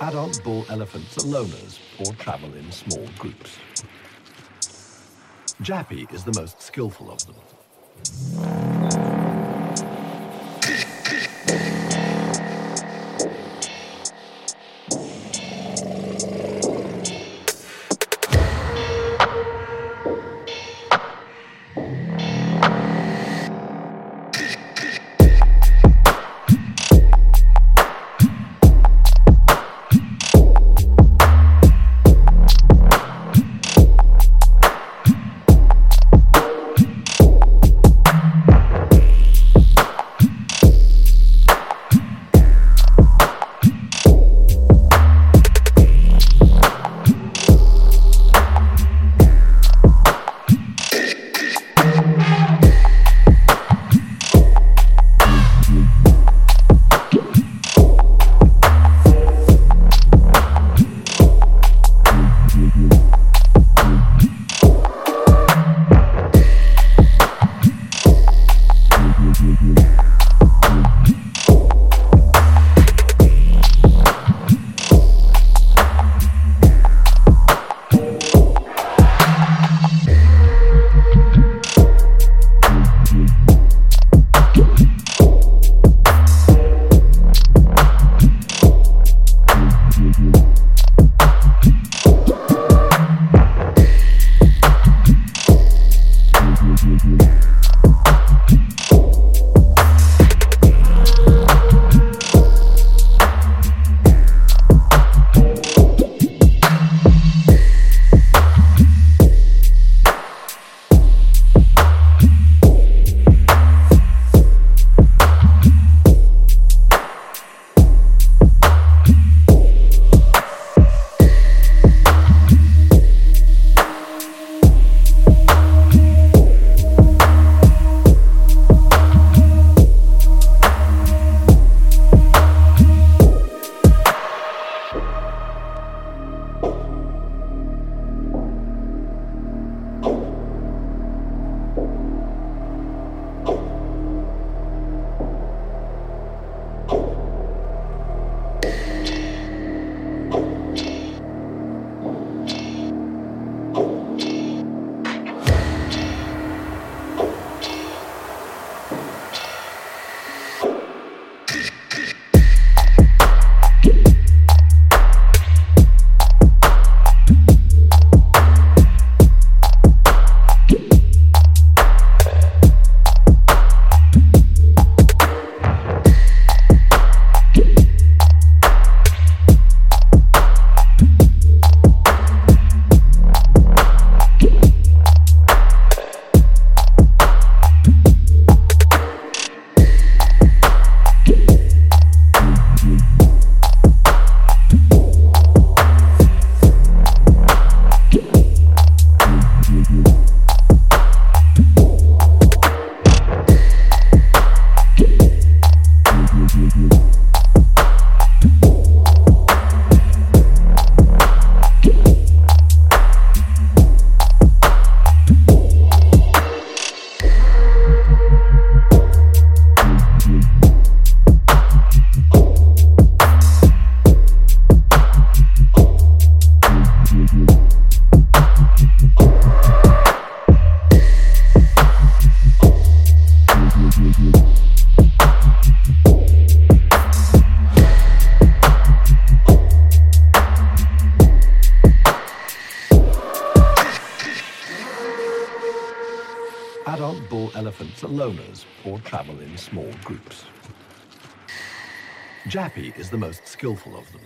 Adult bull elephants are loners or travel in small groups. Jappy is the most skillful of them. Adult bull elephants are loners or travel in small groups. Jappy is the most skillful of them.